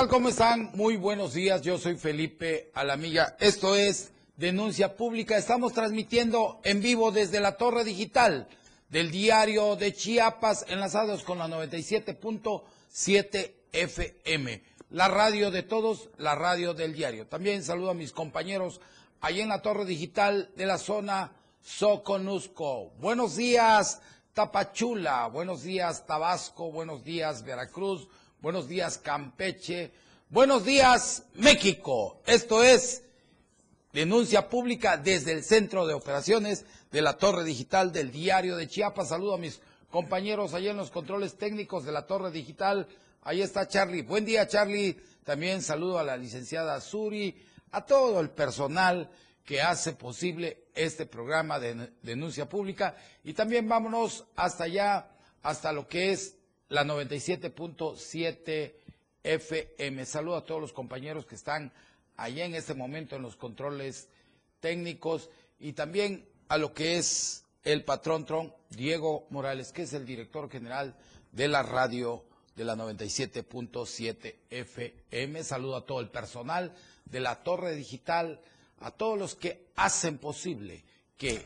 Hola, ¿qué tal? ¿Cómo están? Muy buenos días. Yo soy Felipe Alamilla. Esto es Denuncia Pública. Estamos transmitiendo en vivo desde la Torre Digital del diario de Chiapas, enlazados con la 97.7 FM. La radio de todos, la radio del diario. También saludo a mis compañeros ahí en la Torre Digital de la zona Soconusco. Buenos días, Tapachula. Buenos días, Tabasco. Buenos días, Veracruz. Buenos días, Campeche. Buenos días, México. Esto es denuncia pública desde el Centro de Operaciones de la Torre Digital del Diario de Chiapas. Saludo a mis compañeros allá en los controles técnicos de la Torre Digital. Ahí está Charlie. Buen día, Charlie. También saludo a la licenciada Suri, a todo el personal que hace posible este programa de denuncia pública. Y también vámonos hasta allá, hasta lo que es la 97.7 FM. Saludo a todos los compañeros que están allá en este momento en los controles técnicos y también a lo que es el patrón Tron, Diego Morales, que es el director general de la radio de la 97.7 FM. Saludo a todo el personal de la Torre Digital, a todos los que hacen posible que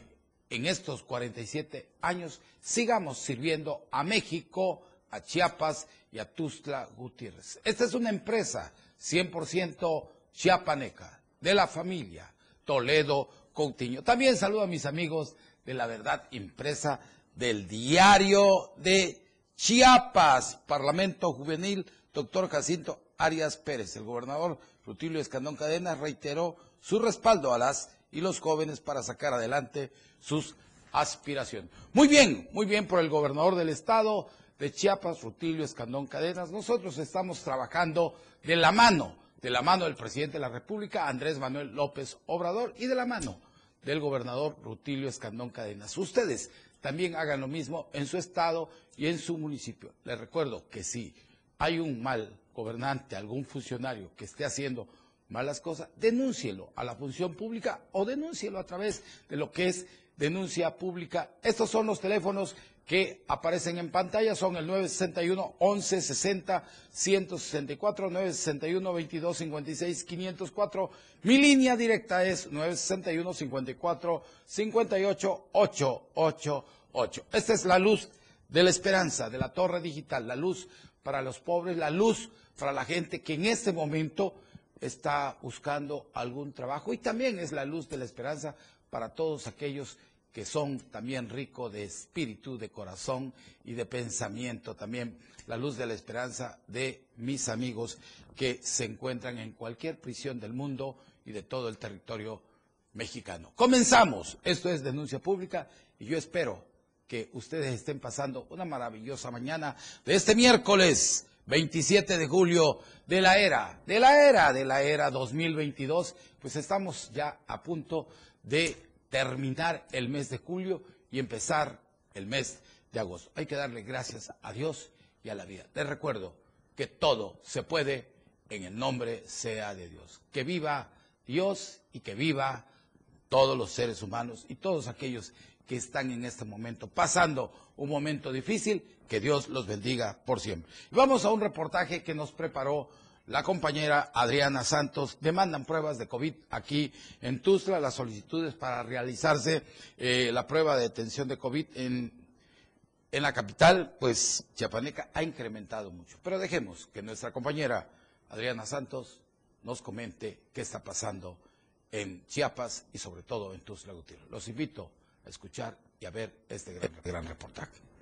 en estos 47 años sigamos sirviendo a México, a Chiapas y a Tuzla Gutiérrez. Esta es una empresa 100% chiapaneca, de la familia Toledo Coutinho. También saludo a mis amigos de la verdad impresa del diario de Chiapas, Parlamento Juvenil, doctor Jacinto Arias Pérez. El gobernador Rutilio Escandón Cadenas reiteró su respaldo a las y los jóvenes para sacar adelante sus aspiraciones. Muy bien, muy bien por el gobernador del estado, de Chiapas, Rutilio Escandón Cadenas. Nosotros estamos trabajando de la mano, de la mano del presidente de la República, Andrés Manuel López Obrador, y de la mano del gobernador Rutilio Escandón Cadenas. Ustedes también hagan lo mismo en su estado y en su municipio. Les recuerdo que si hay un mal gobernante, algún funcionario que esté haciendo malas cosas, denúncielo a la función pública o denúncielo a través de lo que es denuncia pública. Estos son los teléfonos que aparecen en pantalla son el 961 11 60 164 961 22 56 504. Mi línea directa es 961 54 58 888. Esta es la luz de la esperanza de la torre digital, la luz para los pobres, la luz para la gente que en este momento está buscando algún trabajo y también es la luz de la esperanza para todos aquellos que son también ricos de espíritu, de corazón y de pensamiento. También la luz de la esperanza de mis amigos que se encuentran en cualquier prisión del mundo y de todo el territorio mexicano. Comenzamos. Esto es Denuncia Pública y yo espero que ustedes estén pasando una maravillosa mañana de este miércoles 27 de julio de la era, de la era, de la era 2022. Pues estamos ya a punto de terminar el mes de julio y empezar el mes de agosto. Hay que darle gracias a Dios y a la vida. Les recuerdo que todo se puede en el nombre sea de Dios. Que viva Dios y que viva todos los seres humanos y todos aquellos que están en este momento pasando un momento difícil, que Dios los bendiga por siempre. Vamos a un reportaje que nos preparó la compañera Adriana Santos demandan pruebas de COVID aquí en Tuzla, las solicitudes para realizarse eh, la prueba de detención de COVID en, en la capital, pues Chiapaneca ha incrementado mucho. Pero dejemos que nuestra compañera Adriana Santos nos comente qué está pasando en Chiapas y sobre todo en Tuzla Gutiérrez. Los invito a escuchar y a ver este gran, gran reportaje.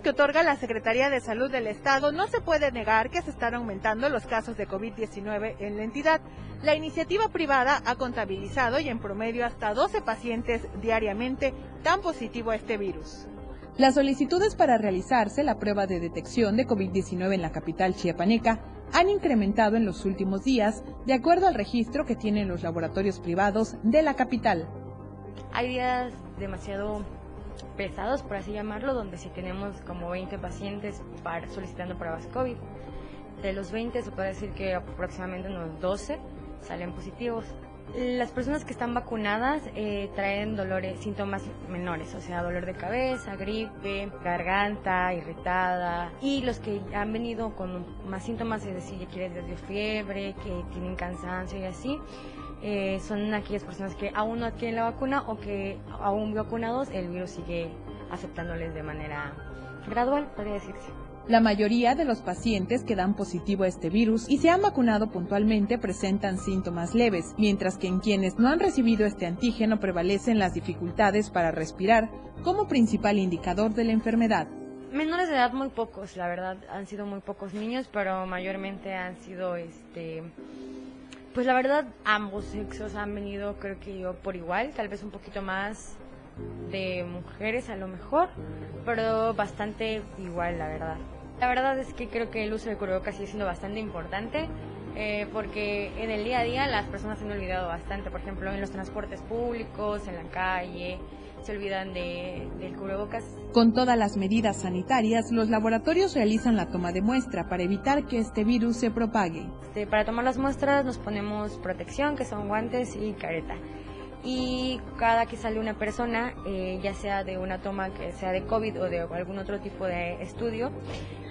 Que otorga la Secretaría de Salud del Estado, no se puede negar que se están aumentando los casos de COVID-19 en la entidad. La iniciativa privada ha contabilizado y en promedio hasta 12 pacientes diariamente dan positivo a este virus. Las solicitudes para realizarse la prueba de detección de COVID-19 en la capital chiapaneca han incrementado en los últimos días, de acuerdo al registro que tienen los laboratorios privados de la capital. Hay días demasiado pesados, por así llamarlo, donde si tenemos como 20 pacientes para, solicitando pruebas COVID. De los 20 se puede decir que aproximadamente unos 12 salen positivos. Las personas que están vacunadas eh, traen dolores, síntomas menores, o sea, dolor de cabeza, gripe, garganta irritada. Y los que han venido con más síntomas, es decir, ya quieres desde fiebre, que tienen cansancio y así, eh, son aquellas personas que aún no adquieren la vacuna o que aún vacunados el virus sigue afectándoles de manera gradual, podría decirse. La mayoría de los pacientes que dan positivo a este virus y se han vacunado puntualmente presentan síntomas leves, mientras que en quienes no han recibido este antígeno prevalecen las dificultades para respirar como principal indicador de la enfermedad. Menores de edad muy pocos, la verdad, han sido muy pocos niños, pero mayormente han sido este pues la verdad ambos sexos han venido creo que yo por igual, tal vez un poquito más de mujeres a lo mejor, pero bastante igual la verdad. La verdad es que creo que el uso de cubrebocas sigue siendo bastante importante eh, porque en el día a día las personas se han olvidado bastante, por ejemplo, en los transportes públicos, en la calle, se olvidan de, del cubrebocas. Con todas las medidas sanitarias, los laboratorios realizan la toma de muestra para evitar que este virus se propague. Este, para tomar las muestras nos ponemos protección, que son guantes y careta y cada que sale una persona, eh, ya sea de una toma que sea de COVID o de algún otro tipo de estudio,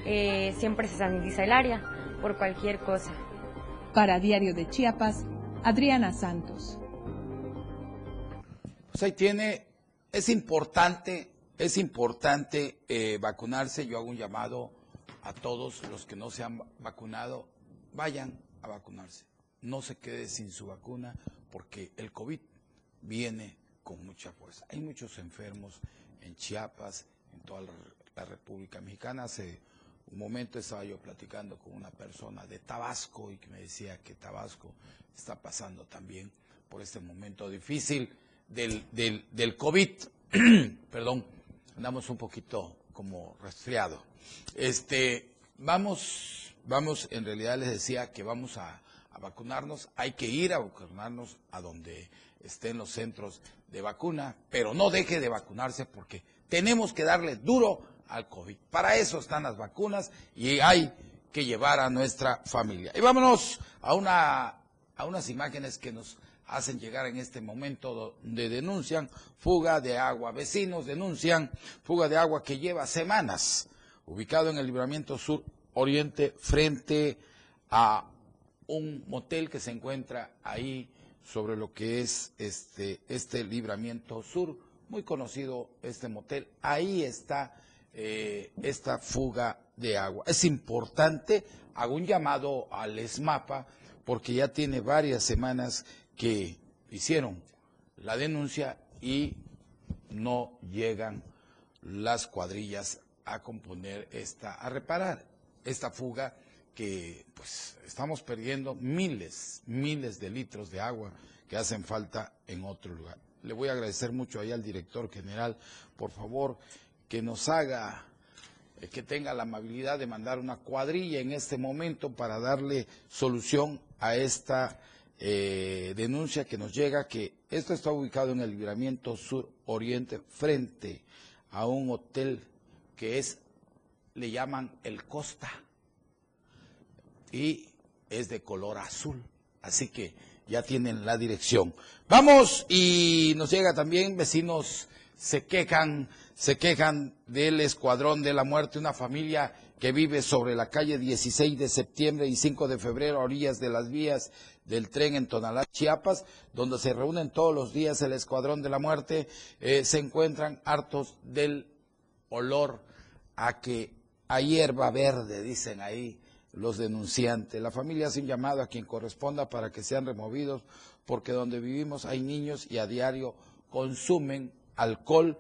eh, siempre se sanitiza el área por cualquier cosa. Para Diario de Chiapas, Adriana Santos. Pues ahí tiene, es importante, es importante eh, vacunarse. Yo hago un llamado a todos los que no se han vacunado, vayan a vacunarse. No se quede sin su vacuna porque el COVID viene con mucha fuerza. Hay muchos enfermos en Chiapas, en toda la, República Mexicana. Hace un momento estaba yo platicando con una persona de Tabasco y que me decía que Tabasco está pasando también por este momento difícil del, del, del COVID. Perdón, andamos un poquito como resfriado. Este, vamos, vamos, en realidad les decía que vamos a, a vacunarnos, hay que ir a vacunarnos a donde estén los centros de vacuna, pero no deje de vacunarse porque tenemos que darle duro al COVID. Para eso están las vacunas y hay que llevar a nuestra familia. Y vámonos a, una, a unas imágenes que nos hacen llegar en este momento donde denuncian fuga de agua. Vecinos denuncian fuga de agua que lleva semanas, ubicado en el libramiento sur oriente frente a un motel que se encuentra ahí sobre lo que es este, este libramiento sur, muy conocido este motel. Ahí está eh, esta fuga de agua. Es importante, hago un llamado al ESMAPA, porque ya tiene varias semanas que hicieron la denuncia y no llegan las cuadrillas a componer esta, a reparar esta fuga que pues estamos perdiendo miles, miles de litros de agua que hacen falta en otro lugar. Le voy a agradecer mucho ahí al director general, por favor, que nos haga, eh, que tenga la amabilidad de mandar una cuadrilla en este momento para darle solución a esta eh, denuncia que nos llega, que esto está ubicado en el libramiento sur-oriente, frente a un hotel que es, le llaman el Costa y es de color azul. Así que ya tienen la dirección. Vamos y nos llega también vecinos se quejan, se quejan del escuadrón de la muerte, una familia que vive sobre la calle 16 de septiembre y 5 de febrero a orillas de las vías del tren en Tonalá, Chiapas, donde se reúnen todos los días el escuadrón de la muerte, eh, se encuentran hartos del olor a que a hierba verde, dicen ahí, los denunciantes. La familia hace un llamado a quien corresponda para que sean removidos, porque donde vivimos hay niños y a diario consumen alcohol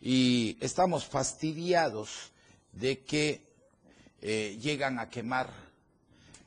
y estamos fastidiados de que eh, llegan a quemar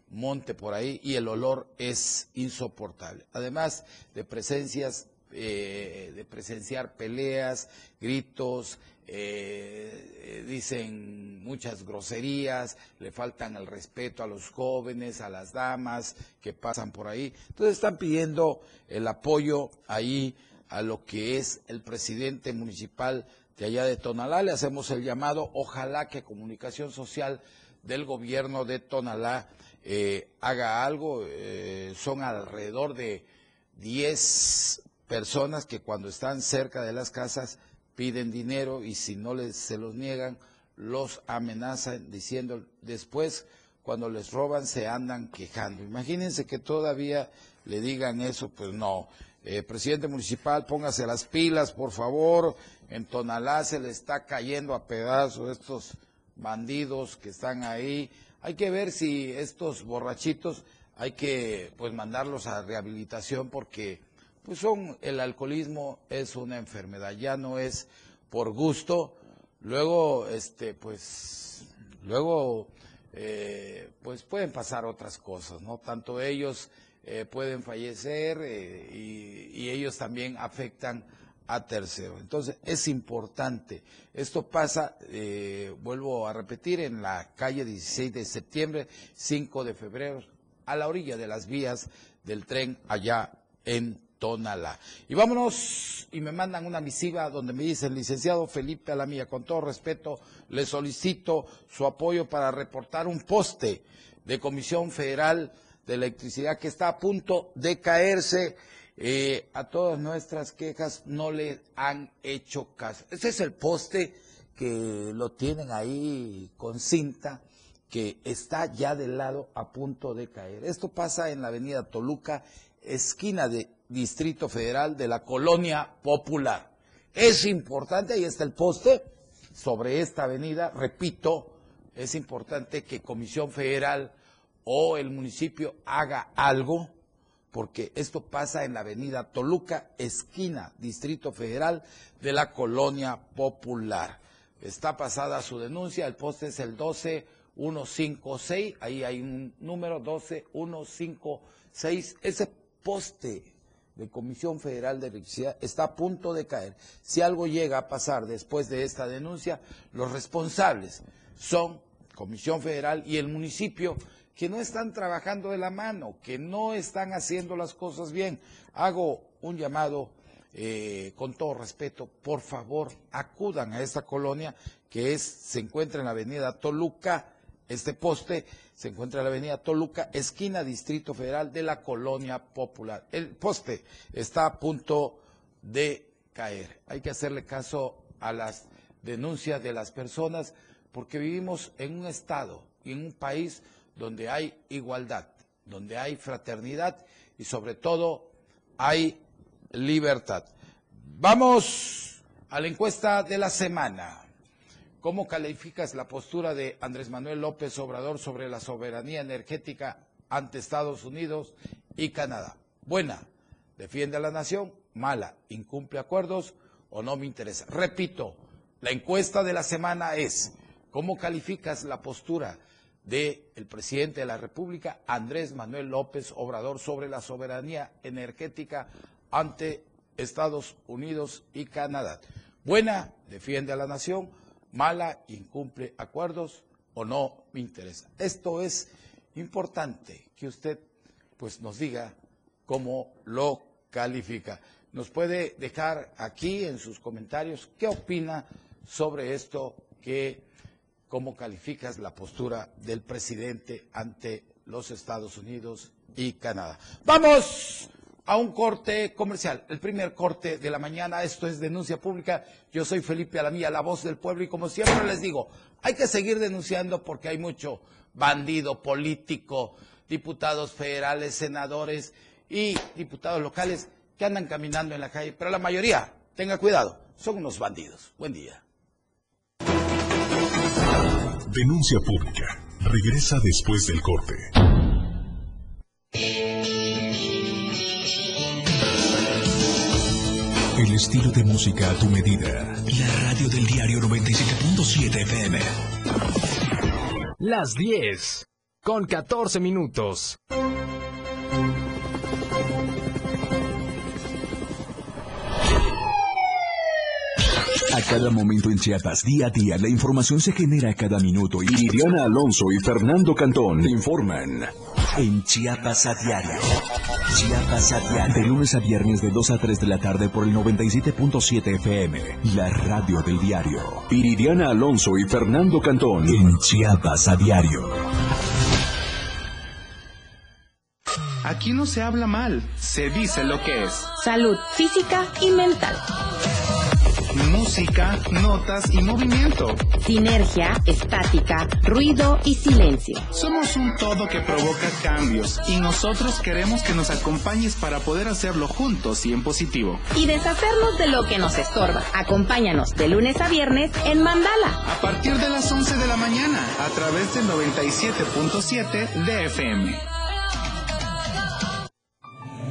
monte por ahí y el olor es insoportable. Además de presencias, eh, de presenciar peleas, gritos, eh, dicen muchas groserías, le faltan el respeto a los jóvenes, a las damas que pasan por ahí. Entonces están pidiendo el apoyo ahí a lo que es el presidente municipal de allá de Tonalá. Le hacemos el llamado, ojalá que Comunicación Social del gobierno de Tonalá eh, haga algo. Eh, son alrededor de 10 personas que cuando están cerca de las casas piden dinero y si no les, se los niegan, los amenazan diciendo después cuando les roban se andan quejando. Imagínense que todavía le digan eso, pues no. Eh, presidente municipal, póngase las pilas, por favor. En Tonalá se le está cayendo a pedazos estos bandidos que están ahí. Hay que ver si estos borrachitos hay que pues mandarlos a rehabilitación porque pues son el alcoholismo es una enfermedad, ya no es por gusto. Luego este pues luego eh, pues pueden pasar otras cosas, ¿no? Tanto ellos eh, pueden fallecer eh, y, ellos también afectan a terceros. Entonces es importante. Esto pasa, vuelvo a repetir, en la calle 16 de septiembre, 5 de febrero, a la orilla de las vías del tren allá en Tonalá. Y vámonos, y me mandan una misiva donde me dicen, licenciado Felipe Alamía, con todo respeto, le solicito su apoyo para reportar un poste de Comisión Federal de Electricidad que está a punto de caerse. Eh, a todas nuestras quejas no le han hecho caso. Ese es el poste que lo tienen ahí con cinta, que está ya del lado a punto de caer. Esto pasa en la avenida Toluca, esquina de Distrito Federal de la Colonia Popular. Es importante, ahí está el poste sobre esta avenida, repito, es importante que Comisión Federal o el municipio haga algo, porque esto pasa en la avenida Toluca, esquina, Distrito Federal de la Colonia Popular. Está pasada su denuncia, el poste es el 12156, ahí hay un número 12156, ese poste de Comisión Federal de Electricidad está a punto de caer. Si algo llega a pasar después de esta denuncia, los responsables son Comisión Federal y el municipio que no están trabajando de la mano, que no están haciendo las cosas bien. Hago un llamado eh, con todo respeto, por favor, acudan a esta colonia que es, se encuentra en la avenida Toluca, este poste se encuentra en la avenida Toluca, esquina Distrito Federal de la Colonia Popular. El poste está a punto de caer. Hay que hacerle caso a las denuncias de las personas porque vivimos en un estado y en un país donde hay igualdad, donde hay fraternidad y sobre todo hay libertad. Vamos a la encuesta de la semana. ¿Cómo calificas la postura de Andrés Manuel López Obrador sobre la soberanía energética ante Estados Unidos y Canadá? Buena, defiende a la nación. Mala, incumple acuerdos o no me interesa. Repito, la encuesta de la semana es, ¿cómo calificas la postura del presidente de la República, Andrés Manuel López Obrador, sobre la soberanía energética ante Estados Unidos y Canadá? Buena, defiende a la nación mala, incumple acuerdos o no me interesa. Esto es importante que usted pues nos diga cómo lo califica. Nos puede dejar aquí en sus comentarios qué opina sobre esto que cómo calificas la postura del presidente ante los Estados Unidos y Canadá. Vamos a un corte comercial, el primer corte de la mañana. Esto es denuncia pública. Yo soy Felipe Alamía, la voz del pueblo, y como siempre les digo, hay que seguir denunciando porque hay mucho bandido político, diputados federales, senadores y diputados locales que andan caminando en la calle, pero la mayoría, tenga cuidado, son unos bandidos. Buen día. Denuncia pública. Regresa después del corte. El estilo de música a tu medida. La radio del diario 97.7 FM. Las 10. Con 14 minutos. Cada momento en Chiapas, día a día, la información se genera a cada minuto y Diana Alonso y Fernando Cantón informan en Chiapas a diario. Chiapas a diario. De lunes a viernes de 2 a 3 de la tarde por el 97.7 FM, la radio del diario. Iridiana Alonso y Fernando Cantón en Chiapas a diario. Aquí no se habla mal, se dice lo que es. Salud física y mental. Música, notas y movimiento. Sinergia, estática, ruido y silencio. Somos un todo que provoca cambios y nosotros queremos que nos acompañes para poder hacerlo juntos y en positivo. Y deshacernos de lo que nos estorba. Acompáñanos de lunes a viernes en Mandala. A partir de las 11 de la mañana a través del 97.7 de FM.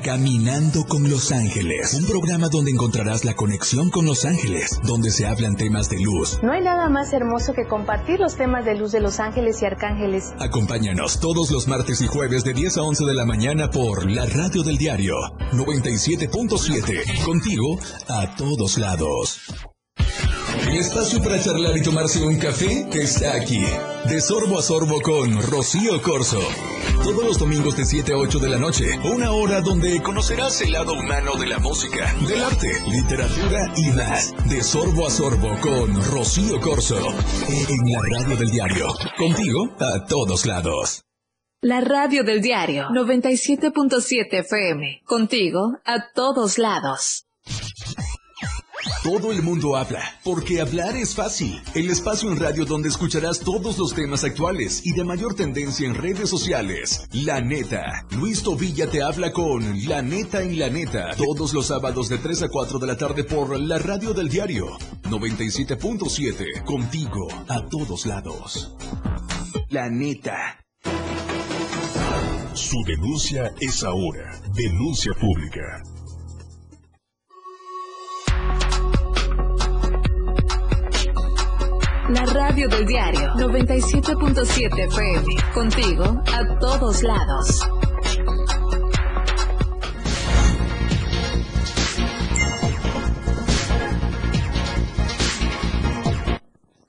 Caminando con Los Ángeles, un programa donde encontrarás la conexión con Los Ángeles, donde se hablan temas de luz. No hay nada más hermoso que compartir los temas de luz de Los Ángeles y Arcángeles. Acompáñanos todos los martes y jueves de 10 a 11 de la mañana por la radio del diario 97.7, contigo a todos lados. El espacio para charlar y tomarse un café está aquí. De sorbo a sorbo con Rocío Corso. Todos los domingos de 7 a 8 de la noche. Una hora donde conocerás el lado humano de la música, del arte, literatura y más. De sorbo a sorbo con Rocío Corso. En la radio del diario. Contigo a todos lados. La radio del diario 97.7 FM. Contigo a todos lados. Todo el mundo habla, porque hablar es fácil. El espacio en radio donde escucharás todos los temas actuales y de mayor tendencia en redes sociales. La neta. Luis Tobilla te habla con La neta en la neta. Todos los sábados de 3 a 4 de la tarde por la radio del diario 97.7. Contigo a todos lados. La neta. Su denuncia es ahora. Denuncia pública. La radio del diario 97.7 FM. Contigo a todos lados.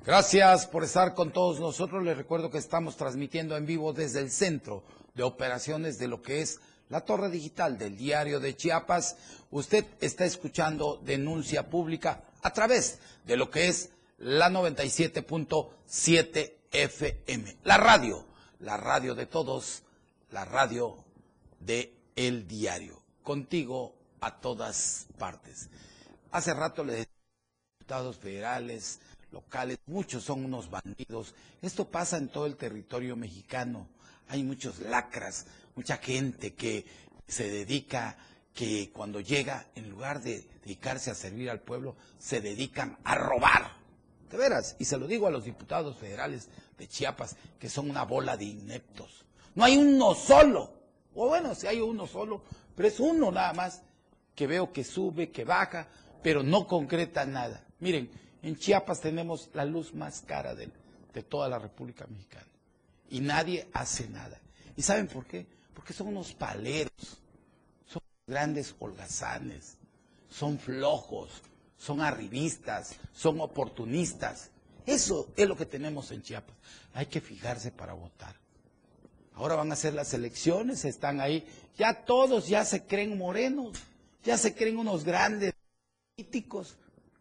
Gracias por estar con todos nosotros. Les recuerdo que estamos transmitiendo en vivo desde el centro de operaciones de lo que es la torre digital del diario de Chiapas. Usted está escuchando denuncia pública a través de lo que es la 97.7 FM. La radio, la radio de todos, la radio de El Diario. Contigo a todas partes. Hace rato le decía diputados federales, locales, muchos son unos bandidos. Esto pasa en todo el territorio mexicano. Hay muchos lacras, mucha gente que se dedica, que cuando llega, en lugar de dedicarse a servir al pueblo, se dedican a robar de veras, y se lo digo a los diputados federales de Chiapas, que son una bola de ineptos. No hay uno solo, o bueno, si hay uno solo, pero es uno nada más que veo que sube, que baja, pero no concreta nada. Miren, en Chiapas tenemos la luz más cara de, de toda la República Mexicana y nadie hace nada. ¿Y saben por qué? Porque son unos paleros, son grandes holgazanes, son flojos, son arribistas, son oportunistas. Eso es lo que tenemos en Chiapas. Hay que fijarse para votar. Ahora van a ser las elecciones, están ahí. Ya todos ya se creen morenos, ya se creen unos grandes políticos,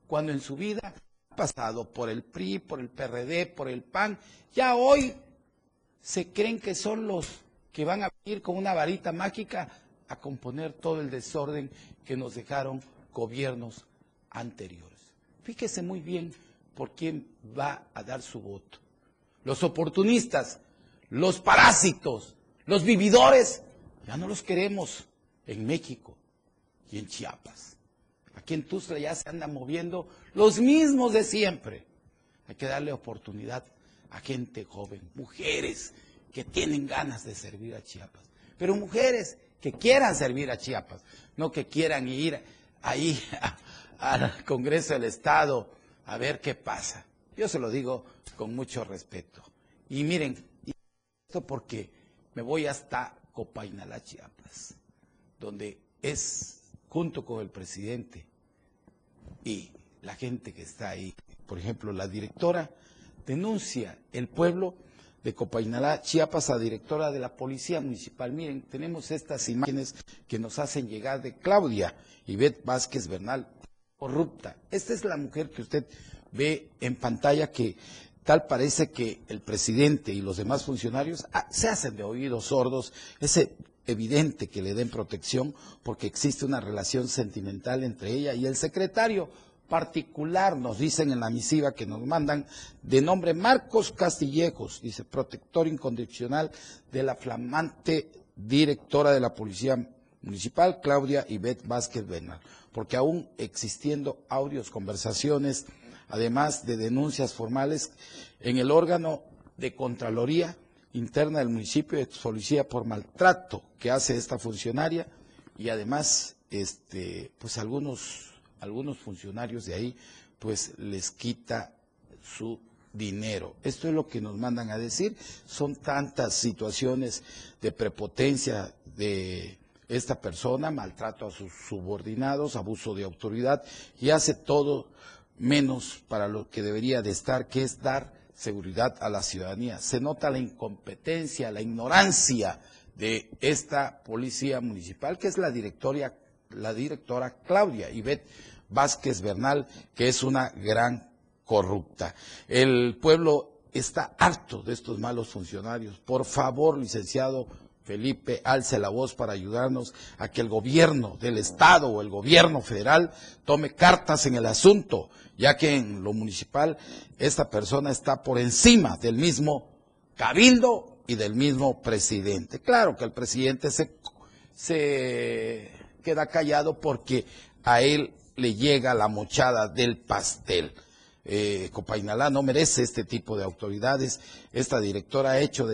cuando en su vida ha pasado por el PRI, por el PRD, por el PAN. Ya hoy se creen que son los que van a ir con una varita mágica a componer todo el desorden que nos dejaron gobiernos anteriores. Fíjese muy bien por quién va a dar su voto. Los oportunistas, los parásitos, los vividores, ya no los queremos en México y en Chiapas. Aquí en Tuzla ya se andan moviendo los mismos de siempre. Hay que darle oportunidad a gente joven, mujeres que tienen ganas de servir a Chiapas, pero mujeres que quieran servir a Chiapas, no que quieran ir ahí a, al Congreso del Estado a ver qué pasa. Yo se lo digo con mucho respeto. Y miren, esto porque me voy hasta Copainalá, Chiapas, donde es, junto con el presidente y la gente que está ahí, por ejemplo, la directora denuncia el pueblo de Copainalá, Chiapas, a directora de la Policía Municipal. Miren, tenemos estas imágenes que nos hacen llegar de Claudia Ivette Vázquez Bernal, corrupta. Esta es la mujer que usted ve en pantalla que tal parece que el presidente y los demás funcionarios ah, se hacen de oídos sordos. Ese evidente que le den protección porque existe una relación sentimental entre ella y el secretario particular, nos dicen en la misiva que nos mandan, de nombre Marcos Castillejos, dice, protector incondicional de la flamante directora de la Policía Municipal, Claudia Ivette Vázquez Bernal, porque aún existiendo audios, conversaciones, además de denuncias formales en el órgano de Contraloría Interna del municipio de policía por maltrato que hace esta funcionaria y además este pues algunos algunos funcionarios de ahí pues les quita su dinero. Esto es lo que nos mandan a decir. Son tantas situaciones de prepotencia de esta persona, maltrato a sus subordinados, abuso de autoridad y hace todo menos para lo que debería de estar, que es dar seguridad a la ciudadanía. Se nota la incompetencia, la ignorancia de esta policía municipal, que es la directoria, la directora Claudia Ivette Vázquez Bernal, que es una gran corrupta. El pueblo está harto de estos malos funcionarios. Por favor, licenciado Felipe, alce la voz para ayudarnos a que el gobierno del Estado o el gobierno federal tome cartas en el asunto, ya que en lo municipal esta persona está por encima del mismo cabildo y del mismo presidente. Claro que el presidente se, queda callado porque a él le llega la mochada del pastel. Eh, Copainalá no merece este tipo de autoridades. Esta directora ha hecho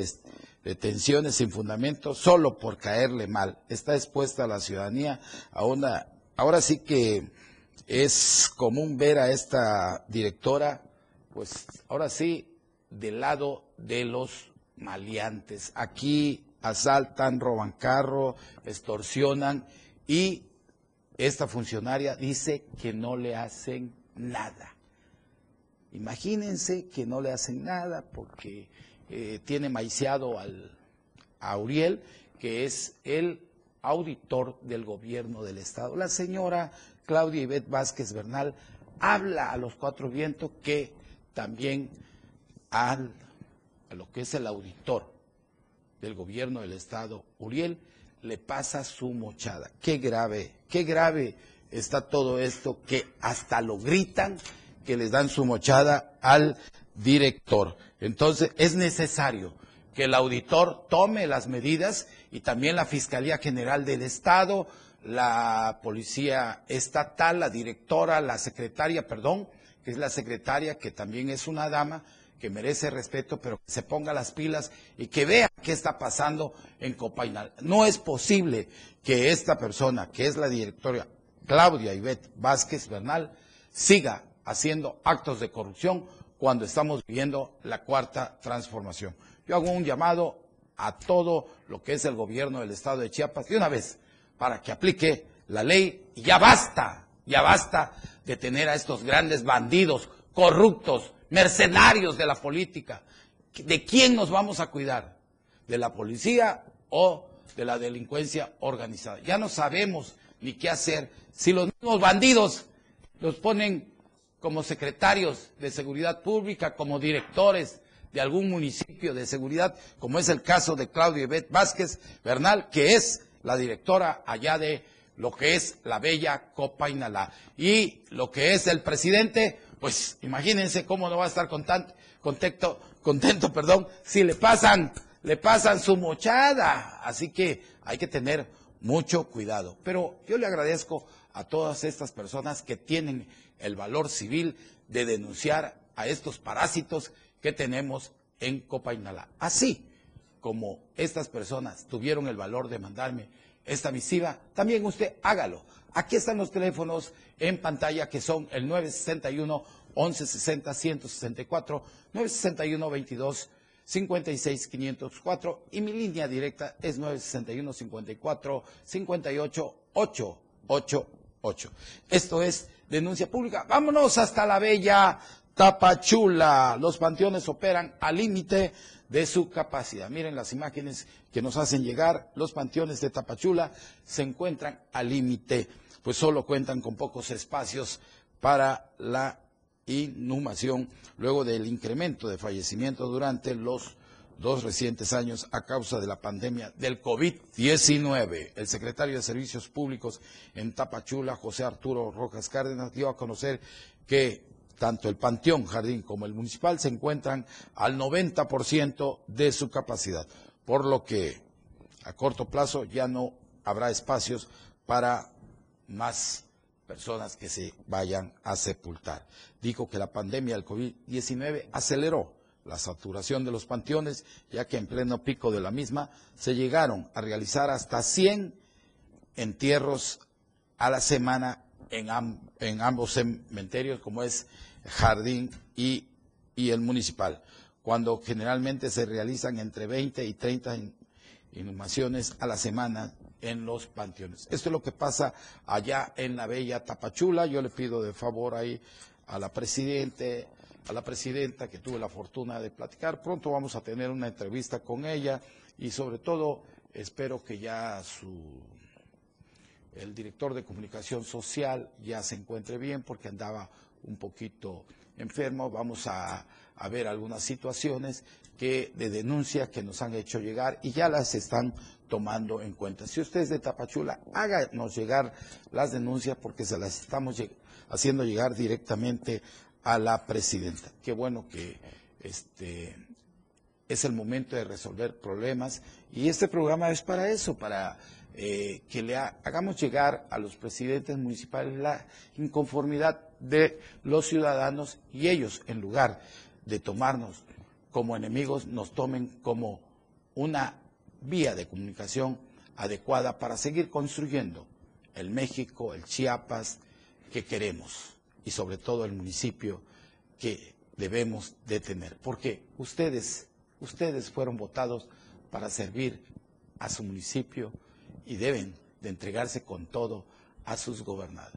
detenciones sin fundamento solo por caerle mal. Está expuesta la ciudadanía a una... Ahora sí que es común ver a esta directora, pues ahora sí, del lado de los maleantes. Aquí asaltan, roban carro, extorsionan y esta funcionaria dice que no le hacen nada. Imagínense que no le hacen nada porque eh, tiene maiciado al, a Uriel, que es el auditor del gobierno del Estado. La señora Claudia Ivette Vázquez Bernal habla a los cuatro vientos que también al, a lo que es el auditor del gobierno del Estado, Uriel, le pasa su mochada. Qué grave, qué grave está todo esto que hasta lo gritan que les dan su mochada al director. Entonces es necesario que el auditor tome las medidas y también la Fiscalía General del Estado, la Policía Estatal, la directora, la secretaria, perdón, que es la secretaria, que también es una dama, que merece respeto, pero que se ponga las pilas y que vea qué está pasando en Copainal. No es posible que esta persona, que es la directora Claudia Ivette Vázquez Bernal, siga haciendo actos de corrupción cuando estamos viviendo la cuarta transformación. Yo hago un llamado a todo lo que es el gobierno del estado de Chiapas de una vez para que aplique la ley y ya basta, ya basta de tener a estos grandes bandidos corruptos mercenarios de la política. ¿De quién nos vamos a cuidar? ¿De la policía o de la delincuencia organizada? Ya no sabemos ni qué hacer. Si los mismos bandidos los ponen como secretarios de seguridad pública, como directores de algún municipio de seguridad, como es el caso de Claudia Ibet Vázquez Bernal, que es la directora allá de lo que es la bella Copa Inalá. Y lo que es el presidente, pues imagínense cómo no va a estar contento, contento, contento perdón, si le pasan, le pasan su mochada. Así que hay que tener mucho cuidado. Pero yo le agradezco a todas estas personas que tienen el valor civil de denunciar a estos parásitos que tenemos en Copainalá. Así como estas personas tuvieron el valor de mandarme esta misiva, también usted hágalo. Aquí están los teléfonos en pantalla que son el 961 1160 164 961 22 56 504 y mi línea directa es 961 54 58 888. Esto es denuncia pública. Vámonos hasta la bella Tapachula. Los panteones operan al límite de su capacidad. Miren las imágenes que nos hacen llegar. Los panteones de Tapachula se encuentran al límite pues solo cuentan con pocos espacios para la inhumación luego del incremento de fallecimientos durante los dos recientes años a causa de la pandemia del COVID-19. El secretario de Servicios Públicos en Tapachula, José Arturo Rojas Cárdenas, dio a conocer que tanto el Panteón Jardín como el municipal se encuentran al 90% de su capacidad, por lo que a corto plazo ya no habrá espacios para más personas que se vayan a sepultar. Dijo que la pandemia del COVID-19 aceleró la saturación de los panteones, ya que en pleno pico de la misma se llegaron a realizar hasta 100 entierros a la semana en, ambos cementerios, como es Jardín y, y, el municipal, cuando generalmente se realizan entre 20 y 30 inhumaciones a la semana en los panteones. Esto es lo que pasa allá en la bella Tapachula. Yo le pido de favor ahí a la presidente, a la presidenta que tuve la fortuna de platicar. Pronto vamos a tener una entrevista con ella y sobre todo espero que ya su el director de comunicación social ya se encuentre bien porque andaba un poquito enfermo. Vamos a, ver algunas situaciones que de denuncia que nos han hecho llegar y ya las están tomando en cuenta. Si usted es de Tapachula, háganos llegar las denuncias porque se las estamos haciendo llegar directamente a la presidenta. Qué bueno que este es el momento de resolver problemas y este programa es para eso, para eh, que le hagamos llegar a los presidentes municipales la inconformidad de los ciudadanos y ellos, en lugar de tomarnos como enemigos, nos tomen como una vía de comunicación adecuada para seguir construyendo el México, el Chiapas que queremos y sobre todo el municipio que debemos de tener. Porque ustedes, ustedes fueron votados para servir a su municipio y deben de entregarse con todo a sus gobernados.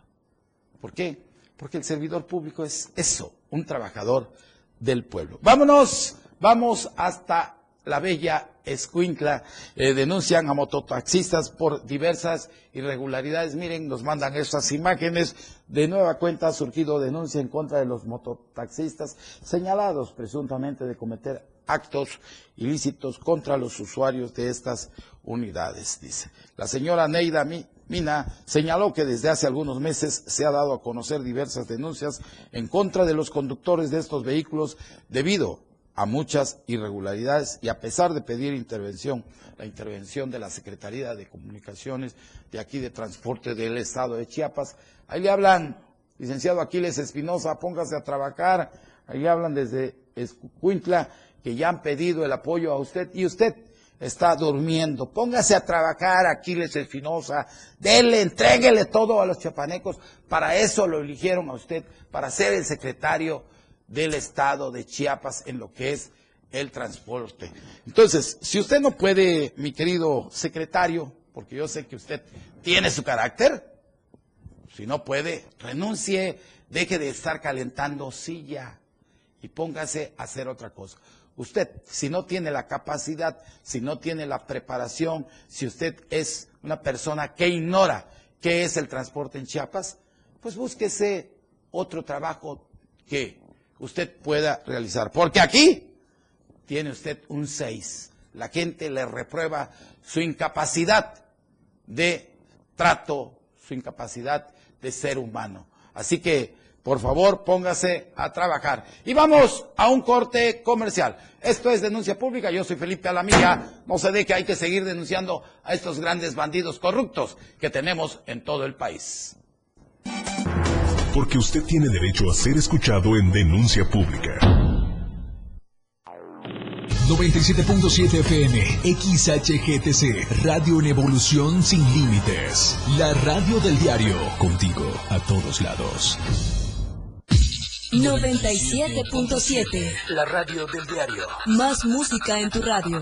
¿Por qué? Porque el servidor público es eso, un trabajador del pueblo. Vámonos, vamos hasta la bella Escuintla eh, denuncian a mototaxistas por diversas irregularidades. Miren, nos mandan estas imágenes. De nueva cuenta ha surgido denuncia en contra de los mototaxistas señalados presuntamente de cometer actos ilícitos contra los usuarios de estas unidades, dice. La señora Neida Mina señaló que desde hace algunos meses se ha dado a conocer diversas denuncias en contra de los conductores de estos vehículos debido a muchas irregularidades y a pesar de pedir intervención, la intervención de la Secretaría de Comunicaciones de aquí de Transporte del Estado de Chiapas, ahí le hablan, licenciado Aquiles Espinosa, póngase a trabajar, ahí hablan desde Escuintla que ya han pedido el apoyo a usted y usted está durmiendo. Póngase a trabajar, Aquiles Espinosa, déle, entréguele todo a los chiapanecos. Para eso lo eligieron a usted, para ser el secretario del estado de Chiapas en lo que es el transporte. Entonces, si usted no puede, mi querido secretario, porque yo sé que usted tiene su carácter, si no puede, renuncie, deje de estar calentando silla y póngase a hacer otra cosa. Usted, si no tiene la capacidad, si no tiene la preparación, si usted es una persona que ignora qué es el transporte en Chiapas, pues búsquese otro trabajo que usted pueda realizar. Porque aquí tiene usted un 6. La gente le reprueba su incapacidad de trato, su incapacidad de ser humano. Así que, por favor, póngase a trabajar. Y vamos a un corte comercial. Esto es denuncia pública. Yo soy Felipe Alamilla. No se deje, hay que seguir denunciando a estos grandes bandidos corruptos que tenemos en todo el país porque usted tiene derecho a ser escuchado en denuncia pública. 97.7 FM, XHGTC, Radio en Evolución Sin Límites. La radio del diario, contigo a todos lados. 97.7, la radio del diario. Más música en tu radio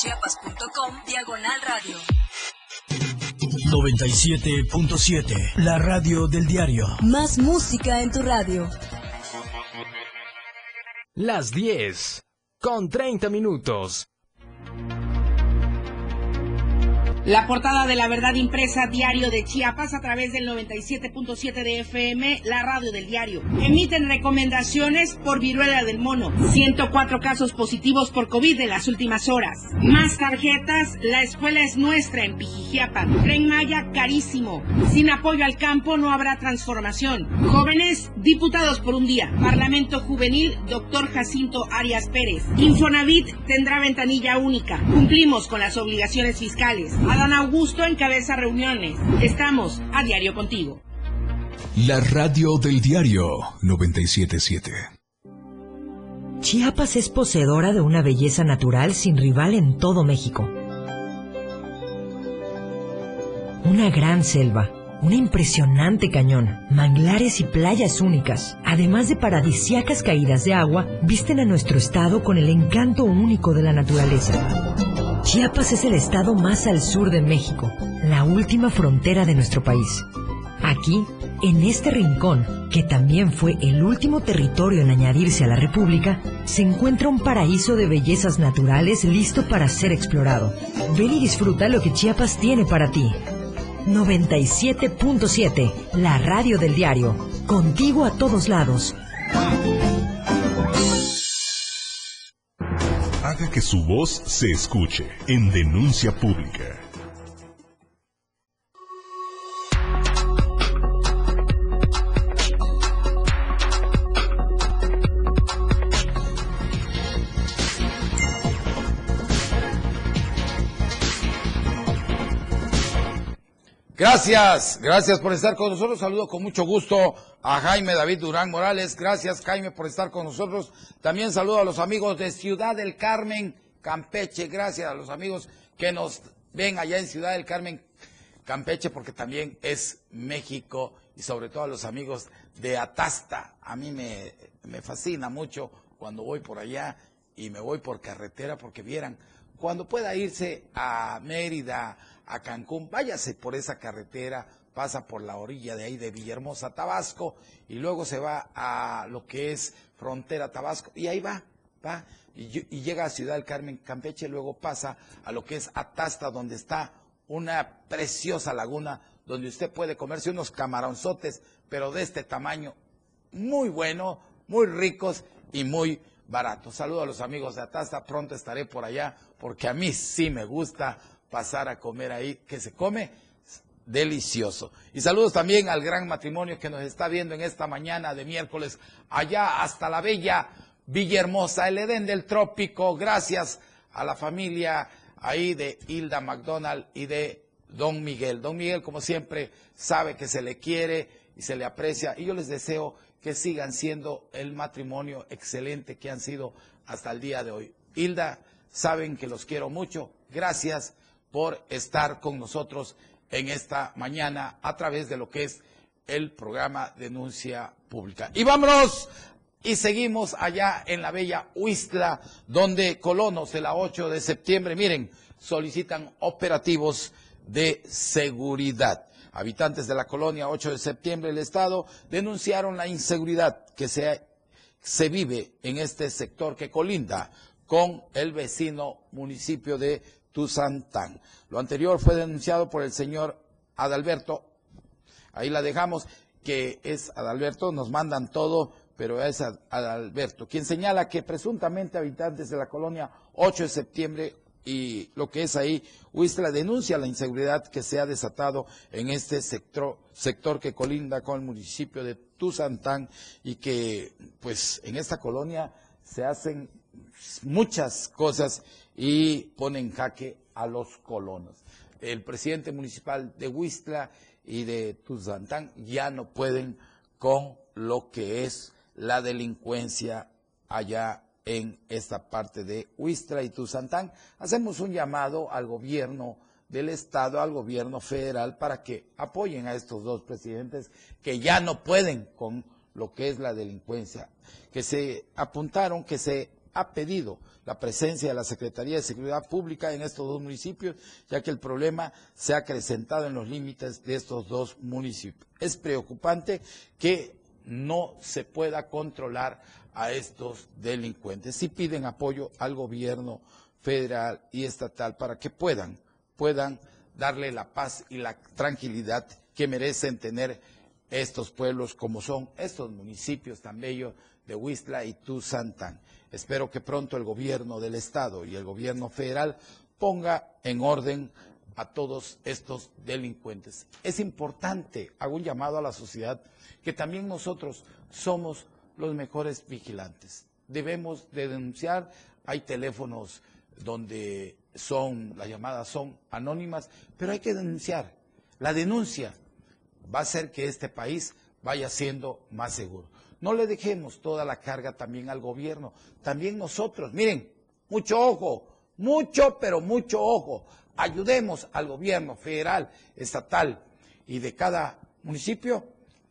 chiapas.com diagonal radio. 97.7, la radio del diario. Más música en tu radio. Las 10, con 30 minutos. La portada de la verdad impresa diario de Chiapas a través del 97.7 de FM, la radio del diario. Emiten recomendaciones por viruela del mono. 104 casos positivos por COVID en las últimas horas. Más tarjetas, la escuela es nuestra en Pijijiapan. Tren Maya carísimo. Sin apoyo al campo no habrá transformación. Jóvenes, diputados por un día. Parlamento juvenil, doctor Jacinto Arias Pérez. Infonavit tendrá ventanilla única. Cumplimos con las obligaciones fiscales. Adán Augusto encabeza reuniones. Estamos a diario contigo. La radio del diario 977. Chiapas es poseedora de una belleza natural sin rival en todo México. Una gran selva, un impresionante cañón, manglares y playas únicas, además de paradisiacas caídas de agua, visten a nuestro estado con el encanto único de la naturaleza. Chiapas es el estado más al sur de México, la última frontera de nuestro país. Aquí, en este rincón, que también fue el último territorio en añadirse a la República, se encuentra un paraíso de bellezas naturales listo para ser explorado. Ven y disfruta lo que Chiapas tiene para ti. 97.7, la radio del diario. Contigo a todos lados. Haga que su voz se escuche en denuncia pública. Gracias, gracias por estar con nosotros. Saludo con mucho gusto a Jaime David Durán Morales. Gracias, Jaime, por estar con nosotros. También saludo a los amigos de Ciudad del Carmen, Campeche. Gracias a los amigos que nos ven allá en Ciudad del Carmen, Campeche, porque también es México y sobre todo a los amigos de Atasta. A mí me, me fascina mucho cuando voy por allá y me voy por carretera porque vieran, cuando pueda irse a Mérida, a Cancún, váyase por esa carretera, pasa por la orilla de ahí de Villahermosa, Tabasco, y luego se va a lo que es frontera Tabasco, y ahí va, va, y, llega a Ciudad del Carmen, Campeche, luego pasa a lo que es Atasta, donde está una preciosa laguna, donde usted puede comerse unos camaronzotes, pero de este tamaño, muy bueno, muy ricos y muy baratos. Saludo a los amigos de Atasta, pronto estaré por allá, porque a mí sí me gusta pasar a comer ahí, que se come delicioso. Y saludos también al gran matrimonio que nos está viendo en esta mañana de miércoles, allá hasta la bella Villahermosa, el Edén del Trópico. Gracias a la familia ahí de Hilda McDonald y de Don Miguel. Don Miguel, como siempre, sabe que se le quiere y se le aprecia. Y yo les deseo que sigan siendo el matrimonio excelente que han sido hasta el día de hoy. Hilda, saben que los quiero mucho. Gracias por estar con nosotros en esta mañana a través de lo que es el programa Denuncia Pública. Y vámonos y seguimos allá en la bella Huistla, donde colonos de la 8 de septiembre, miren, solicitan operativos de seguridad. Habitantes de la colonia 8 de septiembre del Estado denunciaron la inseguridad que se, se vive en este sector que colinda con el vecino municipio de Tuzantán. Lo anterior fue denunciado por el señor Adalberto. Ahí la dejamos, que es Adalberto, nos mandan todo, pero es Adalberto, quien señala que presuntamente habitantes de la colonia 8 de septiembre y lo que es ahí, Huistla denuncia la inseguridad que se ha desatado en este sector, sector que colinda con el municipio de Tuzantán y que pues en esta colonia se hacen muchas cosas y pone en jaque a los colonos. El presidente municipal de Huistla y de Tuzantán ya no pueden con lo que es la delincuencia allá en esta parte de Huistla y Tuzantán. Hacemos un llamado al gobierno del Estado, al gobierno federal, para que apoyen a estos dos presidentes que ya no pueden con lo que es la delincuencia, que se apuntaron, que se ha pedido la presencia de la Secretaría de Seguridad Pública en estos dos municipios, ya que el problema se ha acrecentado en los límites de estos dos municipios. Es preocupante que no se pueda controlar a estos delincuentes. Si piden apoyo al gobierno federal y estatal para que puedan, puedan darle la paz y la tranquilidad que merecen tener estos pueblos como son estos municipios tan bellos de Huistla y Tuzantán. Espero que pronto el gobierno del estado y el gobierno federal ponga en orden a todos estos delincuentes. Es importante, hago un llamado a la sociedad, que también nosotros somos los mejores vigilantes. Debemos de denunciar, hay teléfonos donde son, las llamadas son anónimas, pero hay que denunciar. La denuncia va a hacer que este país vaya siendo más seguro. No le dejemos toda la carga también al gobierno, también nosotros. Miren, mucho ojo, mucho, pero mucho ojo. Ayudemos al gobierno federal, estatal y de cada municipio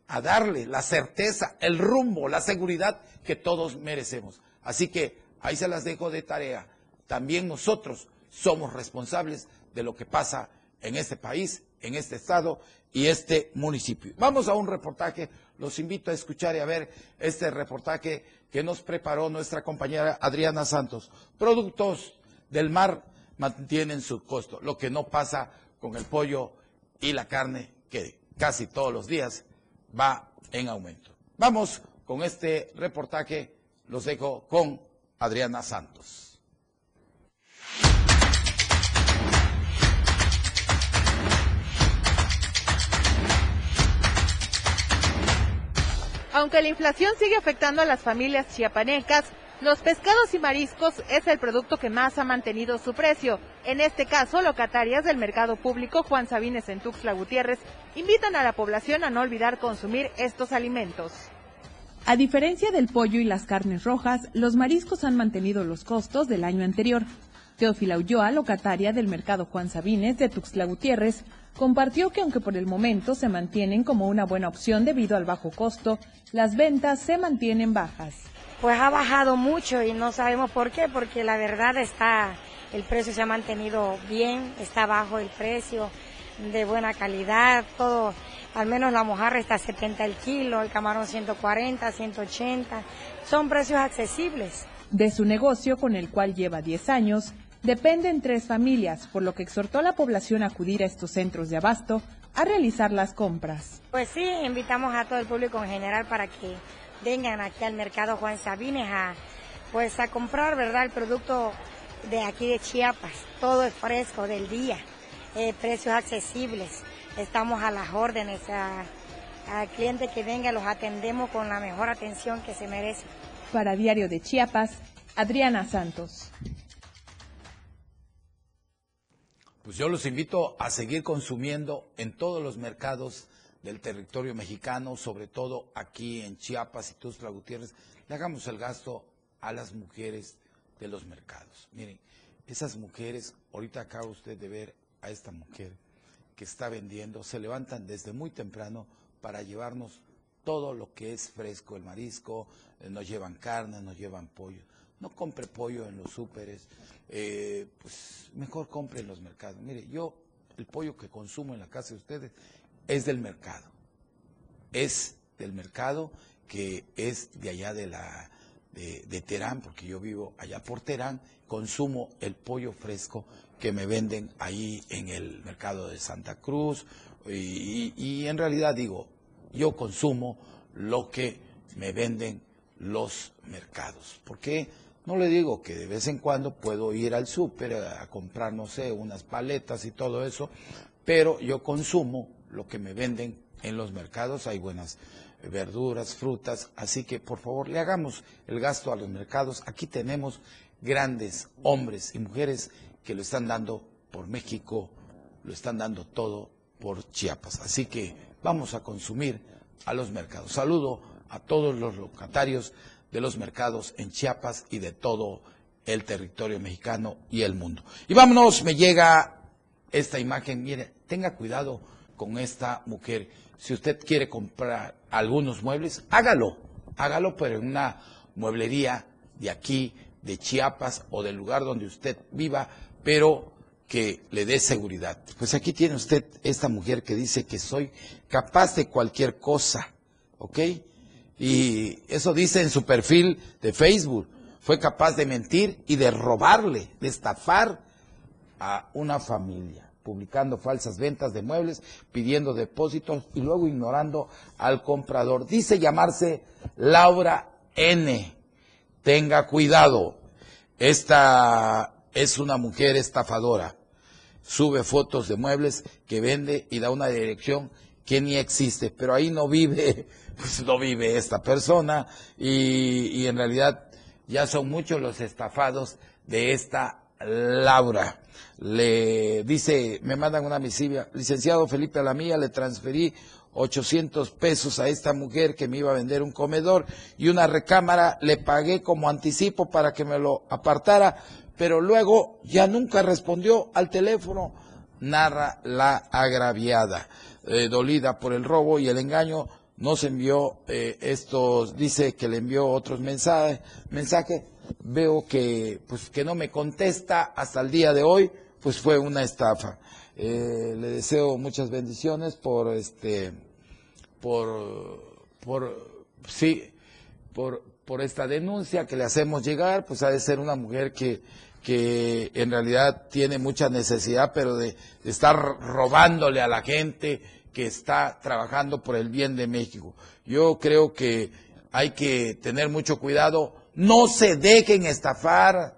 a darle la certeza, el rumbo, la seguridad que todos merecemos. Así que ahí se las dejo de tarea. También nosotros somos responsables de lo que pasa en este país, en este estado y este municipio. Vamos a un reportaje, los invito a escuchar y a ver este reportaje que nos preparó nuestra compañera Adriana Santos. Productos del mar mantienen su costo, lo que no pasa con el pollo y la carne que casi todos los días va en aumento. Vamos con este reportaje, los dejo con Adriana Santos. Aunque la inflación sigue afectando a las familias chiapanecas, los pescados y mariscos es el producto que más ha mantenido su precio. En este caso, locatarias del mercado público Juan Sabines en Tuxtla Gutiérrez invitan a la población a no olvidar consumir estos alimentos. A diferencia del pollo y las carnes rojas, los mariscos han mantenido los costos del año anterior. Teófila Ulloa, locataria del mercado Juan Sabines de Tuxtla Gutiérrez, compartió que aunque por el momento se mantienen como una buena opción debido al bajo costo, las ventas se mantienen bajas. Pues ha bajado mucho y no sabemos por qué, porque la verdad está, el precio se ha mantenido bien, está bajo el precio, de buena calidad, todo, al menos la mojarra está a 70 el kilo, el camarón 140, 180, son precios accesibles. De su negocio, con el cual lleva 10 años, Dependen tres familias, por lo que exhortó a la población a acudir a estos centros de abasto a realizar las compras. Pues sí, invitamos a todo el público en general para que vengan aquí al mercado Juan Sabines a pues a comprar, ¿verdad? El producto de aquí de Chiapas, todo es fresco del día, eh, precios accesibles, estamos a las órdenes, al cliente que venga los atendemos con la mejor atención que se merece. Para Diario de Chiapas, Adriana Santos. Pues yo los invito a seguir consumiendo en todos los mercados del territorio mexicano, sobre todo aquí en Chiapas y Tuxtla Gutiérrez, le hagamos el gasto a las mujeres de los mercados. Miren, esas mujeres, ahorita acaba usted de ver a esta mujer que está vendiendo, se levantan desde muy temprano para llevarnos todo lo que es fresco, el marisco, eh, nos llevan carne, nos llevan pollo. No compre pollo en los súperes, eh, pues mejor compre en los mercados. Mire, yo el pollo que consumo en la casa de ustedes es del mercado. Es del mercado que es de allá de la de, Terán, porque yo vivo allá por Terán, consumo el pollo fresco que me venden ahí en el mercado de Santa Cruz y, y en realidad digo, yo consumo lo que me venden los mercados. ¿Por qué? No le digo que de vez en cuando puedo ir al súper a comprar, no sé, unas paletas y todo eso, pero yo consumo lo que me venden en los mercados. Hay buenas verduras, frutas, así que por favor le hagamos el gasto a los mercados. Aquí tenemos grandes hombres y mujeres que lo están dando por México, lo están dando todo por Chiapas. Así que vamos a consumir a los mercados. Saludo a todos los locatarios de los mercados en Chiapas y de todo el territorio mexicano y el mundo. Y vámonos, me llega esta imagen, mire, tenga cuidado con esta mujer. Si usted quiere comprar algunos muebles, hágalo, hágalo, pero en una mueblería de aquí de Chiapas o del lugar donde usted viva, pero que le dé seguridad. Pues aquí tiene usted esta mujer que dice que soy capaz de cualquier cosa, ¿ok? Y eso dice en su perfil de Facebook. Fue capaz de mentir y de robarle, de estafar a una familia, publicando falsas ventas de muebles, pidiendo depósitos y luego ignorando al comprador. Dice llamarse Laura N. Tenga cuidado. Esta es una mujer estafadora. Sube fotos de muebles que vende y da una dirección que ni existe, pero ahí no vive, pues no vive esta persona y, y en realidad ya son muchos los estafados de esta Laura. Le dice, me mandan una misiva, licenciado Felipe Alamía, le transferí 800 pesos a esta mujer que me iba a vender un comedor y una recámara, le pagué como anticipo para que me lo apartara, pero luego ya nunca respondió al teléfono, narra la agraviada, eh, dolida por el robo y el engaño, nos envió eh, estos, dice que le envió otros mensajes, mensajes, veo que, pues, que no me contesta hasta el día de hoy, pues fue una estafa. Eh, le deseo muchas bendiciones por este, por, por, sí, por, por esta denuncia que le hacemos llegar, pues ha de ser una mujer que, que en realidad tiene mucha necesidad, pero de estar robándole a la gente que está trabajando por el bien de México. Yo creo que hay que tener mucho cuidado, no se dejen estafar,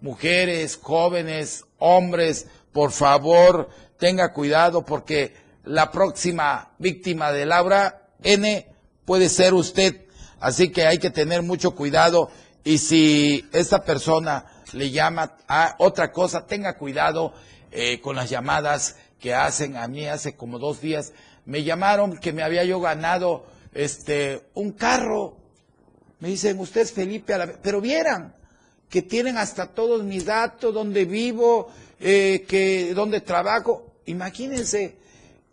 mujeres, jóvenes, hombres, por favor, tenga cuidado porque la próxima víctima de Laura N puede ser usted. Así que hay que tener mucho cuidado y si esta persona le llama a otra cosa, tenga cuidado eh, con las llamadas que hacen. A mí hace como dos días me llamaron que me había yo ganado este un carro. Me dicen, usted es Felipe, pero vieran que tienen hasta todos mis datos, donde vivo, eh, que donde trabajo. Imagínense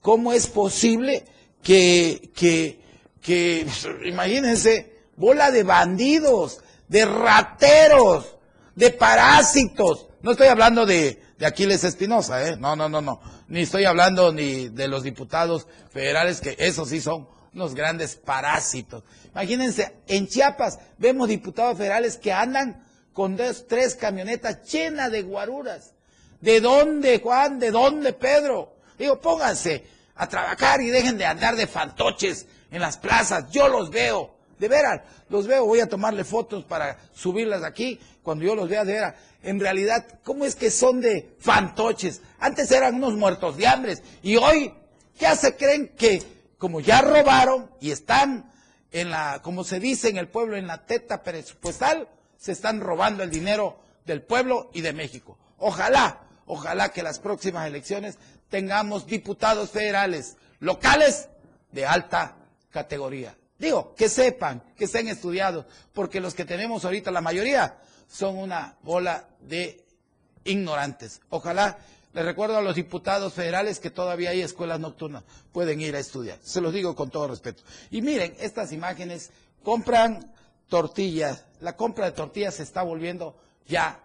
cómo es posible que, que, que, imagínense, bola de bandidos, de rateros, de parásitos. No estoy hablando de, de Aquiles Espinosa, ¿eh? No, no, no, no. Ni estoy hablando ni de los diputados federales, que esos sí son unos grandes parásitos. Imagínense, en Chiapas vemos diputados federales que andan con dos, tres camionetas llenas de guaruras. ¿De dónde, Juan? ¿De dónde, Pedro? Digo, pónganse a trabajar y dejen de andar de fantoches en las plazas. Yo los veo, de veras, los veo. Voy a tomarle fotos para subirlas aquí cuando yo los vea de veras. En realidad, ¿cómo es que son de fantoches? Antes eran unos muertos de hambre y hoy ya se creen que como ya robaron y están en la, como se dice en el pueblo, en la teta presupuestal, se están robando el dinero del pueblo y de México. Ojalá, ojalá que las próximas elecciones tengamos diputados federales locales de alta categoría. Digo, que sepan, que estén estudiados, porque los que tenemos ahorita, la mayoría, son una bola de ignorantes. Ojalá, les recuerdo a los diputados federales que todavía hay escuelas nocturnas, pueden ir a estudiar. Se los digo con todo respeto. Y miren, estas imágenes compran tortillas, la compra de tortillas se está volviendo ya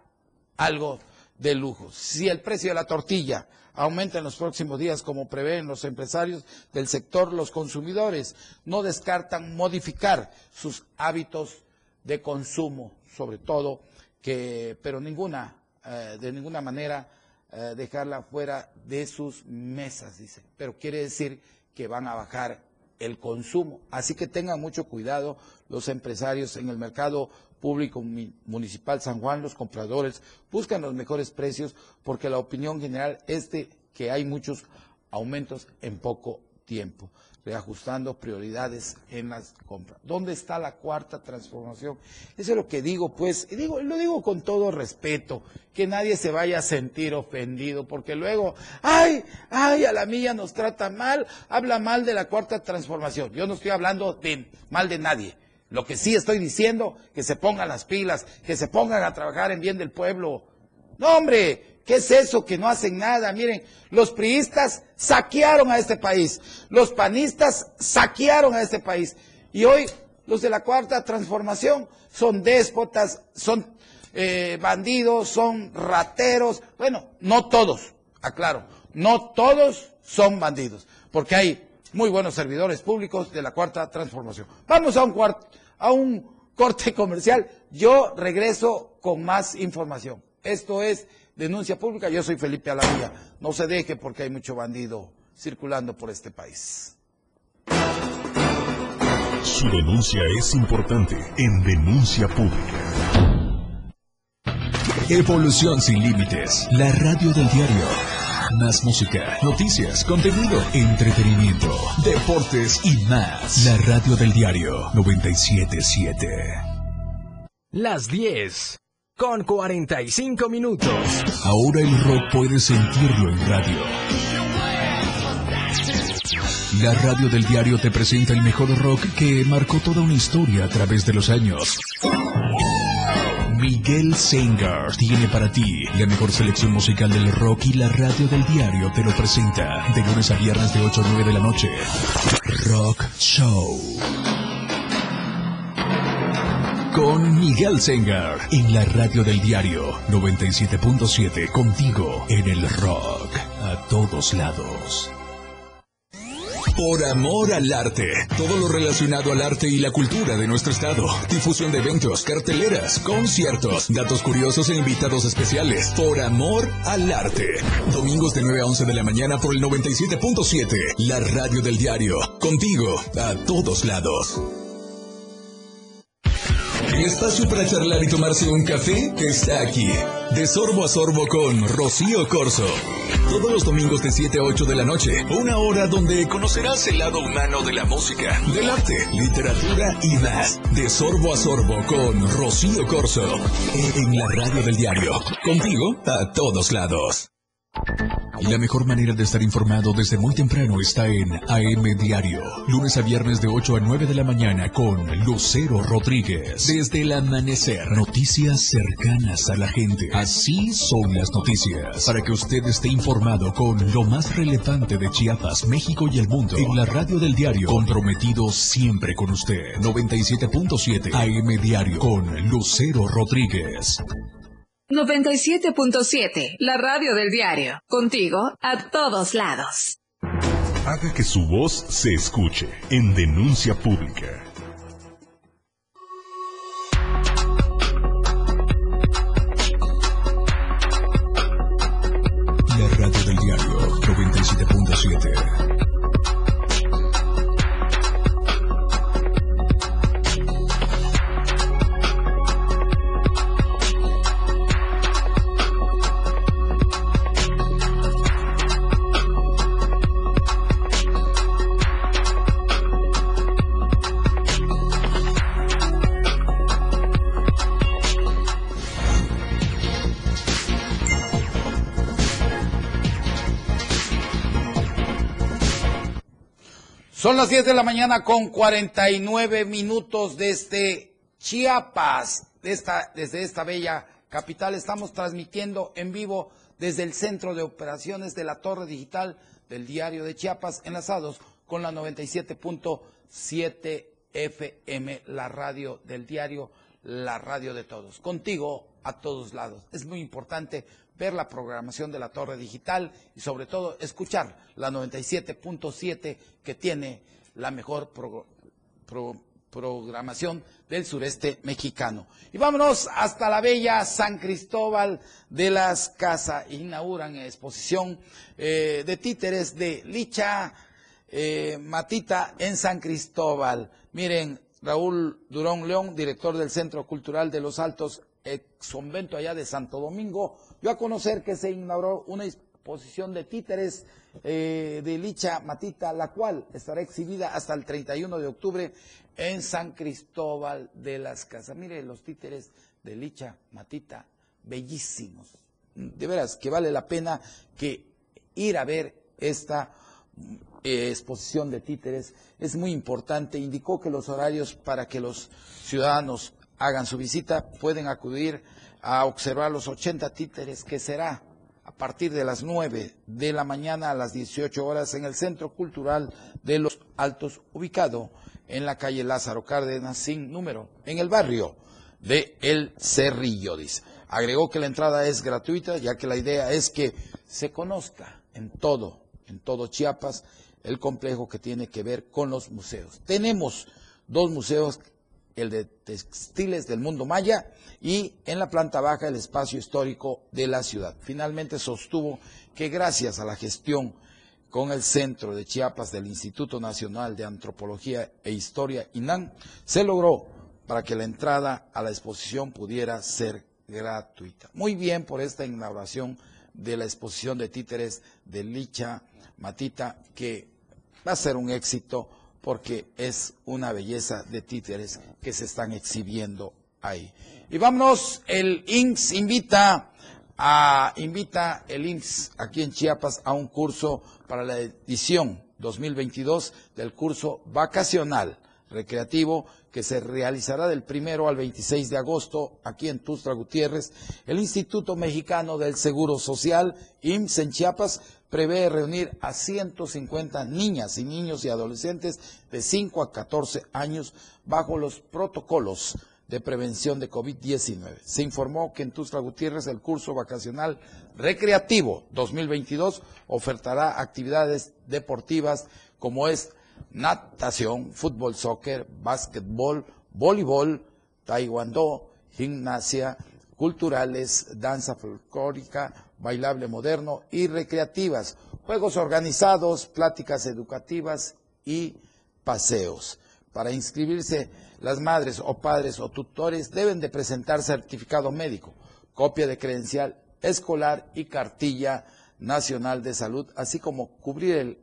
algo de lujo. Si el precio de la tortilla aumenta en los próximos días, como prevén los empresarios del sector, los consumidores no descartan modificar sus hábitos de consumo, sobre todo, que, pero ninguna, eh, de ninguna manera eh, dejarla fuera de sus mesas, dice. Pero quiere decir que van a bajar el consumo. Así que tengan mucho cuidado los empresarios en el mercado público municipal San Juan, los compradores buscan los mejores precios porque la opinión general es de que hay muchos aumentos en poco tiempo, reajustando prioridades en las compras. ¿Dónde está la cuarta transformación? Eso es lo que digo, pues, y digo, lo digo con todo respeto, que nadie se vaya a sentir ofendido, porque luego, ay, ay, a la mía nos trata mal, habla mal de la cuarta transformación. Yo no estoy hablando de mal de nadie. Lo que sí estoy diciendo, que se pongan las pilas, que se pongan a trabajar en bien del pueblo. No, hombre, ¿qué es eso? Que no hacen nada. Miren, los priistas saquearon a este país. Los panistas saquearon a este país. Y hoy los de la cuarta transformación son déspotas, son, eh, bandidos, son rateros. Bueno, no todos, aclaro, no todos son bandidos, porque hay muy buenos servidores públicos de la cuarta transformación. Vamos a un, a un corte comercial. Yo regreso con más información. Esto es denuncia pública. Yo soy Felipe Alavía. No se deje porque hay mucho bandido circulando por este país. Su denuncia es importante en denuncia pública. Evolución sin límites. La radio del diario. Más música, noticias, contenido, entretenimiento, deportes y más. La radio del diario 977. Las 10 con 45 minutos. Ahora el rock puede sentirlo en radio. La radio del diario te presenta el mejor rock que marcó toda una historia a través de los años. Miguel Sengar tiene para ti la mejor selección musical del rock y la radio del diario te lo presenta de lunes a viernes de 8 a 9 de la noche. Rock Show. Con Miguel Sengar en la radio del diario 97.7 contigo en el rock a todos lados. Por amor al arte. Todo lo relacionado al arte y la cultura de nuestro estado. Difusión de eventos, carteleras, conciertos, datos curiosos e invitados especiales. Por amor al arte. Domingos de 9 a 11 de la mañana por el 97.7. La radio del diario. Contigo a todos lados. El espacio para charlar y tomarse un café está aquí. De sorbo a sorbo con Rocío Corso. Todos los domingos de 7 a 8 de la noche. Una hora donde conocerás el lado humano de la música, del arte, literatura y más. De sorbo a sorbo con Rocío Corso. En la radio del diario. Contigo a todos lados. La mejor manera de estar informado desde muy temprano está en AM Diario, lunes a viernes de 8 a 9 de la mañana con Lucero Rodríguez. Desde el amanecer, noticias cercanas a la gente. Así son las noticias. Para que usted esté informado con lo más relevante de Chiapas, México y el mundo. En la radio del diario, comprometido siempre con usted. 97.7 AM Diario con Lucero Rodríguez. 97.7, la radio del diario. Contigo a todos lados. Haga que su voz se escuche en denuncia pública. La radio del diario 97.7. Son las 10 de la mañana con 49 minutos desde Chiapas, de esta, desde esta bella capital. Estamos transmitiendo en vivo desde el Centro de Operaciones de la Torre Digital del Diario de Chiapas, enlazados con la 97.7 FM, la radio del diario, la radio de todos. Contigo a todos lados. Es muy importante ver la programación de la torre digital y sobre todo escuchar la 97.7 que tiene la mejor programación del sureste mexicano. Y vámonos hasta la bella San Cristóbal de las Casas. Inauguran exposición eh, de títeres de Licha eh, Matita en San Cristóbal. Miren, Raúl Durón León, director del Centro Cultural de los Altos, ex convento allá de Santo Domingo, yo a conocer que se inauguró una exposición de títeres eh, de Licha Matita, la cual estará exhibida hasta el 31 de octubre en San Cristóbal de las Casas. Mire los títeres de Licha Matita, bellísimos. De veras que vale la pena que ir a ver esta eh, exposición de títeres. Es muy importante. Indicó que los horarios para que los ciudadanos hagan su visita pueden acudir a observar los 80 títeres que será a partir de las 9 de la mañana a las 18 horas en el Centro Cultural de los Altos, ubicado en la calle Lázaro Cárdenas, sin número, en el barrio de El Cerrillo, dice. Agregó que la entrada es gratuita, ya que la idea es que se conozca en todo, en todo Chiapas, el complejo que tiene que ver con los museos. Tenemos dos museos, el de textiles del mundo maya y en la planta baja el espacio histórico de la ciudad. Finalmente sostuvo que gracias a la gestión con el centro de Chiapas del Instituto Nacional de Antropología e Historia, INAN, se logró para que la entrada a la exposición pudiera ser gratuita. Muy bien por esta inauguración de la exposición de títeres de Licha Matita, que va a ser un éxito porque es una belleza de títeres que se están exhibiendo ahí. Y vámonos, el INSS invita a, invita el INSS aquí en Chiapas a un curso para la edición 2022 del curso vacacional recreativo que se realizará del primero al 26 de agosto aquí en Tustra Gutiérrez. El Instituto Mexicano del Seguro Social, IMSS en Chiapas, prevé reunir a 150 niñas y niños y adolescentes de 5 a 14 años bajo los protocolos de prevención de COVID-19. Se informó que en Tustra Gutiérrez el curso vacacional recreativo 2022 ofertará actividades deportivas como es natación, fútbol, soccer, básquetbol, voleibol, taekwondo, gimnasia, culturales, danza folclórica, bailable moderno y recreativas, juegos organizados, pláticas educativas y paseos. Para inscribirse, las madres o padres o tutores deben de presentar certificado médico, copia de credencial escolar y cartilla nacional de salud, así como cubrir el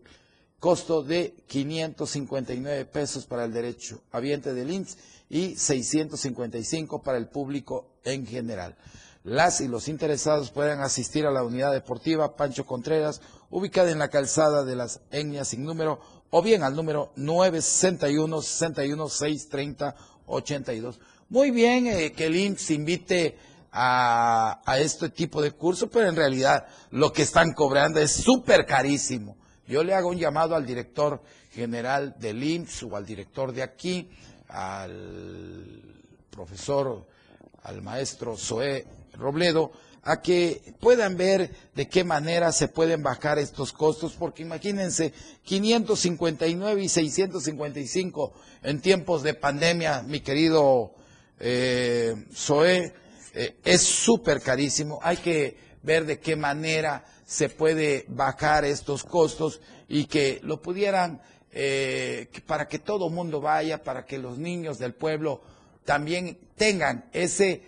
costo de 559 pesos para el derecho habiente del IMSS y 655 para el público en general. Las y los interesados pueden asistir a la unidad deportiva Pancho Contreras, ubicada en la calzada de las Etnias sin número, o bien al número 961 61 630 82. Muy bien eh, que el IMSS invite a, este tipo de curso, pero en realidad lo que están cobrando es súper carísimo. Yo le hago un llamado al director general del IMSS o al director de aquí, al profesor, al maestro Zoé Robledo, a que puedan ver de qué manera se pueden bajar estos costos, porque imagínense, 559 y 655 en tiempos de pandemia, mi querido eh, eh, es súper carísimo. Hay que ver de qué manera se puede bajar estos costos y que lo pudieran, eh, para que todo mundo vaya, para que los niños del pueblo también tengan ese,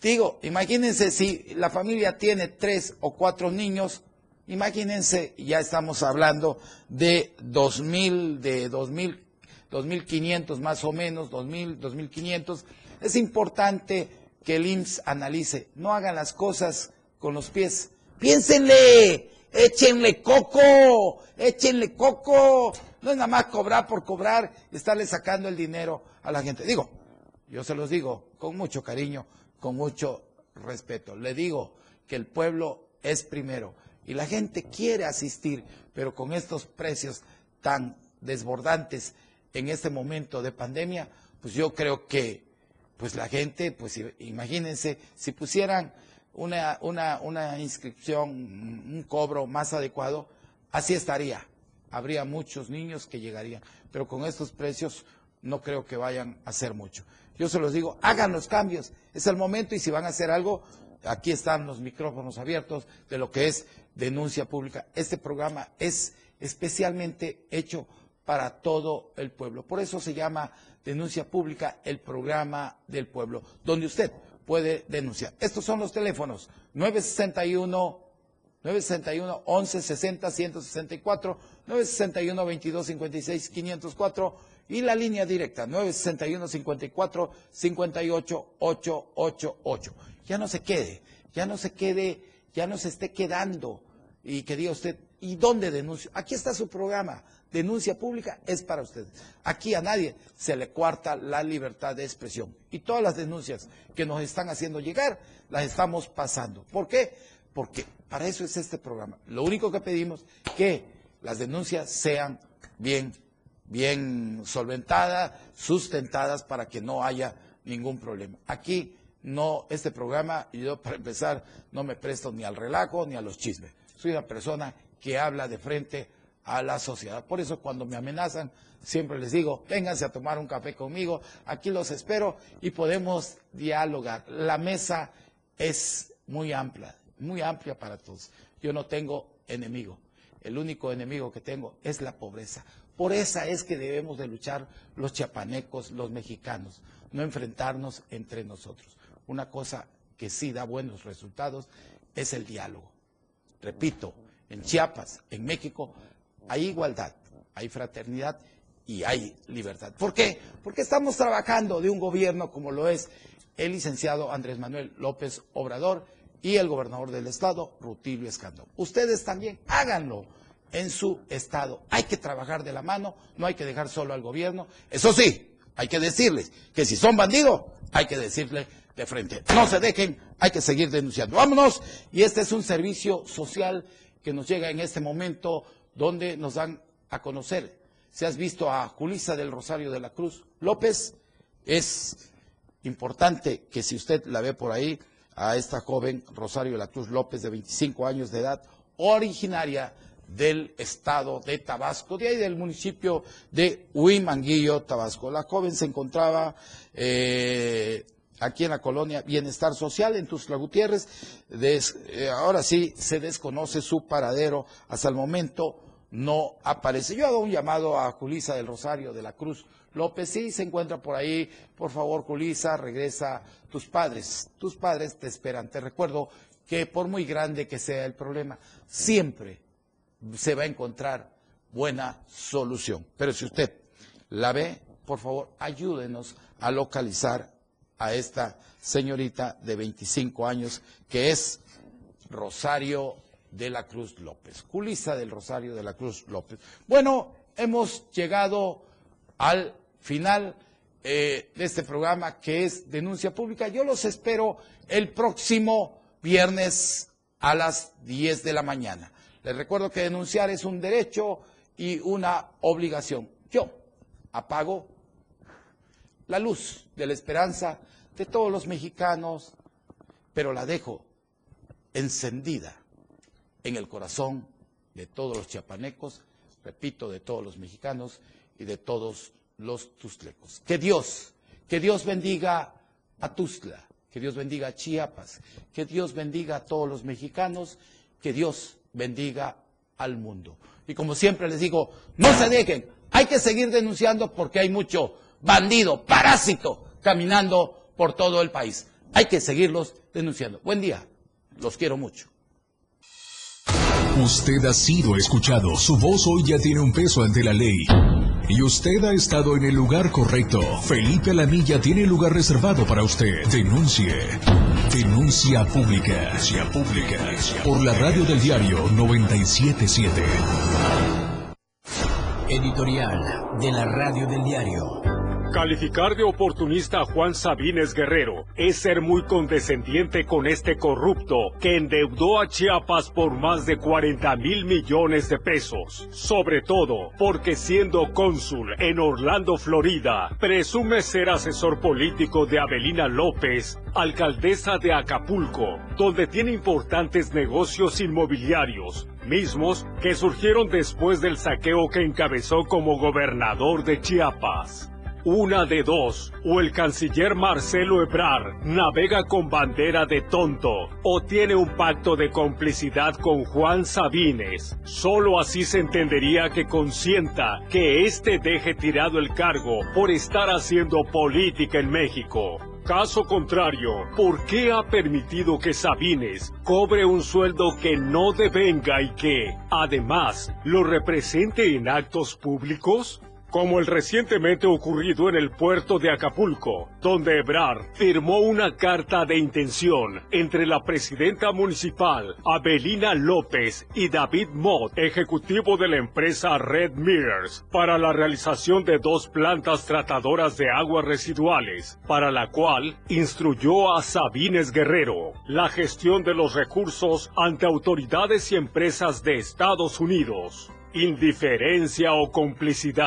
digo, imagínense si la familia tiene tres o cuatro niños, imagínense, ya estamos hablando de dos mil, de dos mil, dos mil quinientos más o menos, dos mil, dos mil quinientos. Es importante que el IMSS analice, no hagan las cosas con los pies, Piénsenle, échenle coco, échenle coco. No es nada más cobrar por cobrar y estarle sacando el dinero a la gente. Digo, yo se los digo con mucho cariño, con mucho respeto. Le digo que el pueblo es primero y la gente quiere asistir, pero con estos precios tan desbordantes en este momento de pandemia, pues yo creo que pues la gente, pues imagínense, si pusieran una, una, una inscripción, un cobro más adecuado, así estaría. Habría muchos niños que llegarían, pero con estos precios no creo que vayan a hacer mucho. Yo se los digo, hagan los cambios, es el momento y si van a hacer algo, aquí están los micrófonos abiertos de lo que es denuncia pública. Este programa es especialmente hecho para todo el pueblo. Por eso se llama Denuncia Pública, el programa del pueblo, donde usted puede denunciar. Estos son los teléfonos 961 961 1160 164 961 22 56 504 y la línea directa 961 54 58 888. Ya no se quede, ya no se quede, ya no se esté quedando y que diga usted, ¿y dónde denuncio? Aquí está su programa denuncia pública es para ustedes. Aquí a nadie se le cuarta la libertad de expresión. Y todas las denuncias que nos están haciendo llegar, las estamos pasando. ¿Por qué? Porque para eso es este programa. Lo único que pedimos que las denuncias sean bien, bien solventadas, sustentadas para que no haya ningún problema. Aquí no, este programa, yo para empezar, no me presto ni al relajo ni a los chismes. Soy una persona que habla de frente a la sociedad. Por eso cuando me amenazan, siempre les digo, vénganse a tomar un café conmigo, aquí los espero y podemos dialogar. La mesa es muy amplia, muy amplia para todos. Yo no tengo enemigo. El único enemigo que tengo es la pobreza. Por esa es que debemos de luchar los chiapanecos, los mexicanos, no enfrentarnos entre nosotros. Una cosa que sí da buenos resultados es el diálogo. Repito, en Chiapas, en México, hay igualdad, hay fraternidad y hay libertad. ¿Por qué? Porque estamos trabajando de un gobierno como lo es el licenciado Andrés Manuel López Obrador y el gobernador del estado, Rutilio Escandón. Ustedes también háganlo en su estado. Hay que trabajar de la mano, no hay que dejar solo al gobierno. Eso sí, hay que decirles que si son bandidos, hay que decirle de frente. No se dejen, hay que seguir denunciando. Vámonos. Y este es un servicio social que nos llega en este momento donde nos dan a conocer. Si has visto a Julisa del Rosario de la Cruz López, es importante que si usted la ve por ahí, a esta joven Rosario de la Cruz López de 25 años de edad, originaria del estado de Tabasco, de ahí del municipio de Huimanguillo, Tabasco. La joven se encontraba eh, aquí en la colonia Bienestar Social, en Tuxtla Gutiérrez. Eh, ahora sí, se desconoce su paradero. Hasta el momento no aparece. Yo hago un llamado a Julisa del Rosario de la Cruz López. Sí, se encuentra por ahí. Por favor, Julisa, regresa. Tus padres, tus padres te esperan. Te recuerdo que por muy grande que sea el problema, siempre se va a encontrar buena solución. Pero si usted la ve, por favor, ayúdenos a localizar a esta señorita de 25 años que es Rosario de la Cruz López, Julisa del Rosario de la Cruz López. Bueno, hemos llegado al final eh, de este programa que es Denuncia Pública. Yo los espero el próximo viernes a las 10 de la mañana. Les recuerdo que denunciar es un derecho y una obligación. Yo apago la luz de la esperanza de todos los mexicanos, pero la dejo encendida en el corazón de todos los chiapanecos, repito, de todos los mexicanos y de todos los tustlecos. Que Dios, que Dios bendiga a Tustla, que Dios bendiga a Chiapas, que Dios bendiga a todos los mexicanos, que Dios bendiga al mundo. Y como siempre les digo, no se dejen, hay que seguir denunciando porque hay mucho bandido, parásito, caminando por todo el país. Hay que seguirlos denunciando. Buen día, los quiero mucho. Usted ha sido escuchado, su voz hoy ya tiene un peso ante la ley. Y usted ha estado en el lugar correcto. Felipe Alamilla tiene lugar reservado para usted. Denuncie. Denuncia pública. Denuncia pública. Por la radio del diario 977. Editorial de la radio del diario. Calificar de oportunista a Juan Sabines Guerrero es ser muy condescendiente con este corrupto que endeudó a Chiapas por más de 40 mil millones de pesos. Sobre todo porque siendo cónsul en Orlando, Florida, presume ser asesor político de Avelina López, alcaldesa de Acapulco, donde tiene importantes negocios inmobiliarios, mismos que surgieron después del saqueo que encabezó como gobernador de Chiapas. Una de dos, o el canciller Marcelo Ebrar navega con bandera de tonto o tiene un pacto de complicidad con Juan Sabines. Solo así se entendería que consienta que éste deje tirado el cargo por estar haciendo política en México. Caso contrario, ¿por qué ha permitido que Sabines cobre un sueldo que no devenga y que, además, lo represente en actos públicos? Como el recientemente ocurrido en el puerto de Acapulco, donde Ebrard firmó una carta de intención entre la presidenta municipal, Abelina López, y David Mott, ejecutivo de la empresa Red Mirrors, para la realización de dos plantas tratadoras de aguas residuales, para la cual instruyó a Sabines Guerrero la gestión de los recursos ante autoridades y empresas de Estados Unidos. Indiferencia o complicidad.